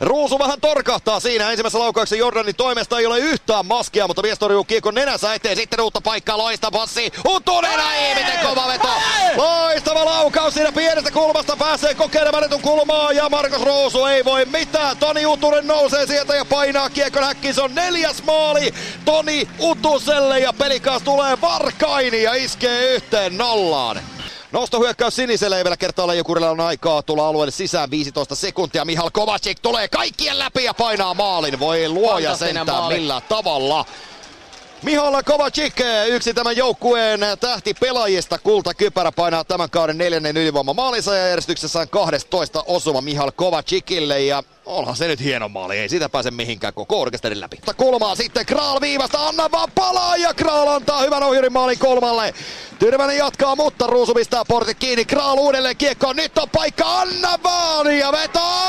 Ruusu vähän torkahtaa siinä ensimmäisessä laukauksessa Jordanin toimesta ei ole yhtään maskia, mutta mies torjuu kiekon nenänsä eteen. Sitten uutta paikkaa, loista passi. Huttunen, ei miten kova veto. Loistava laukaus siinä pienestä kulmasta pääsee kokeilemaan etun kulmaa ja Markus Ruusu ei voi mitään. Toni Utunen nousee sieltä ja painaa kiekon häkkiin. Se on neljäs maali Toni Utuselle ja pelikas tulee Varkaini ja iskee yhteen nollaan. Nostohyökkäys siniselle ei vielä kertaa Leijokurilla on aikaa tulla alueelle sisään 15 sekuntia. Mihal Kovacic tulee kaikkien läpi ja painaa maalin. Voi luoja sentään maali. millä tavalla. Mihal Kovacic, yksi tämän joukkueen tähti pelaajista, kulta kypärä painaa tämän kauden neljännen ylivoima maalinsa ja järjestyksessä on 12 osuma Mihal Kovacicille ja onhan se nyt hieno maali, ei sitä pääse mihinkään koko orkesterin läpi. Kulmaa sitten Kraal viivasta, anna vaan palaa ja Kraal antaa hyvän ohjurin maalin kolmalle. Tyrvänen jatkaa, mutta Ruusu pistää portit kiinni. Kraal uudelleen kiekkoon, nyt on paikka, anna vaan ja vetoo!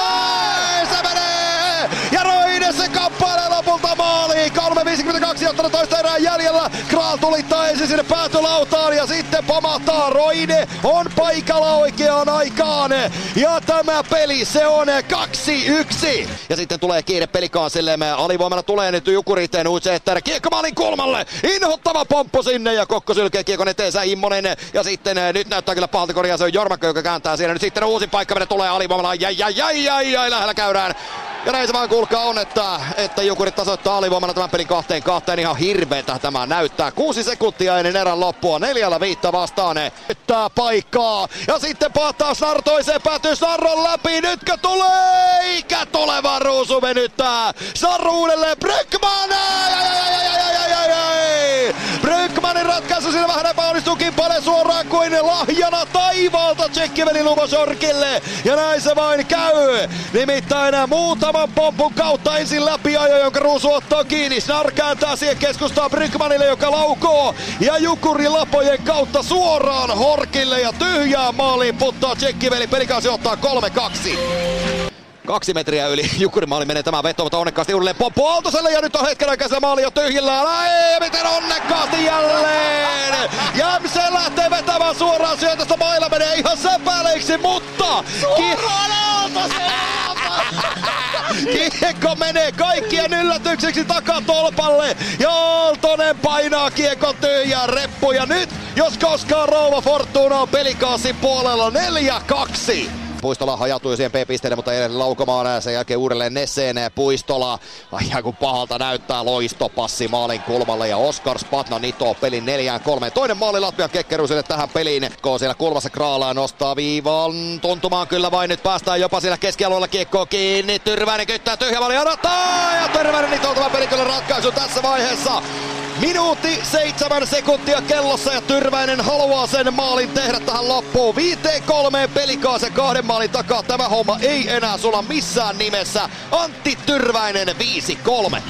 Se menee! Ja Roine se kamppailee lopulta maaliin. 3.52 jottuna toista erää jäljellä. Kraal tulittaa ensin sinne päätölautaan ja sitten pamahtaa. Roine on paikalla oikeaan aikaan. Ja tämä peli, se on 2-1. Ja sitten tulee kiire pelikansille. Alivoimana tulee nyt Jukuriteen Uitseetter. Kiekko maalin kulmalle. Inhottava pomppu sinne ja Kokko sylkee kiekon eteensä Immonen. Ja sitten eh, nyt näyttää kyllä pahalta korjaa. Se on Jormakko, joka kääntää siellä. Nyt sitten uusi paikka, mitä tulee alivoimalla. Jäi, jäi, jäi, jäi, jäi, lähellä käydään. Ja näin se vaan kuulkaa on, että, että Jukurit tasoittaa alivoimana tämän pelin kahteen kahteen. Ihan hirveetä tämä näyttää. Kuusi sekuntia ennen erän loppua. Neljällä viittä vastaan. Yttää paikkaa. Ja sitten pahtaa Snar toiseen päätyy Snarron läpi. Nytkö tulee? Eikä tule vaan Ruusu venyttää. Sarru uudelleen. Brykman! Brykmanin ratkaisu siinä vähän epäonnistuukin paljon suoraan kuin lahjana taivaalta tsekkiveli Lumosorkille. Ja näin se vain käy. Nimittäin muutaman pompun kautta ensin läpiajo, jonka Ruusu ottaa kiinni. Snar kääntää siihen keskustaa Brykmanille, joka laukoo. Ja Jukuri Lapojen kautta suoraan Horkille ja tyhjää maaliin puttaa tsekkiveli. Pelikausi ottaa 3-2. Kaksi metriä yli Jukurimaali menee tämä veto, mutta onnekkaasti uudelleen Poppo Aaltoselle ja nyt on hetken aikaa siellä maali jo tyhjillään. Ei, miten onnekkaasti jälleen! Jämse lähtee vetämään suoraan syötöstä, mailla menee ihan säpäleiksi, mutta... Suoraan! Kiekko menee kaikkien yllätykseksi takatolpalle ja Aaltonen painaa kiekon tyhjään reppu ja nyt jos koskaan Rouva Fortuna on pelikaasin puolella 4-2. Puistola hajautui siihen P-pisteelle, mutta ei laukomaan sen jälkeen uudelleen Nesseen Puistola. Ihan kun pahalta näyttää loistopassi maalin kulmalle ja Oskar Spatna nitoo pelin neljään kolmeen. Toinen maali Latvian kekkerusille tähän peliin. Ko siellä kulmassa Kraalaa nostaa viivan tuntumaan kyllä vain nyt päästään jopa siellä keskialueella kiekkoon kiinni. Tyrväinen kyttää tyhjä maali odottaa ja Tyrväinen nitoo tämä peli kyllä ratkaisu tässä vaiheessa. Minuutti seitsemän sekuntia kellossa ja Tyrväinen haluaa sen maalin tehdä tähän loppuun. Viiteen kolmeen pelikaa se kahden maalin takaa. Tämä homma ei enää sulla missään nimessä. Antti Tyrväinen 5-3.